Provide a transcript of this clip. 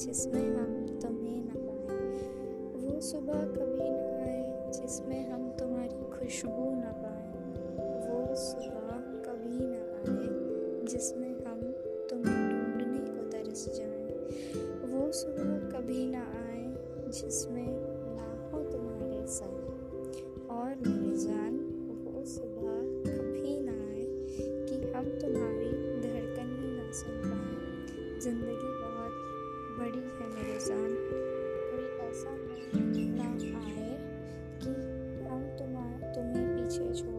जिसमें हम तुम्हें न पाए वो सुबह कभी न आए जिसमें हम तुम्हारी खुशबू न पाए वो सुबह कभी न आए जिसमें हम तुम्हें ढूँढने को तरस जाए। वो सुबह कभी न आए जिसमें ना हो तुम्हारे साथ और मेरी जान वो सुबह कभी ना आए कि हम तुम एहसान कोई ऐसा नहीं ना आए कि हम तुम्हारा तुम्हें पीछे छोड़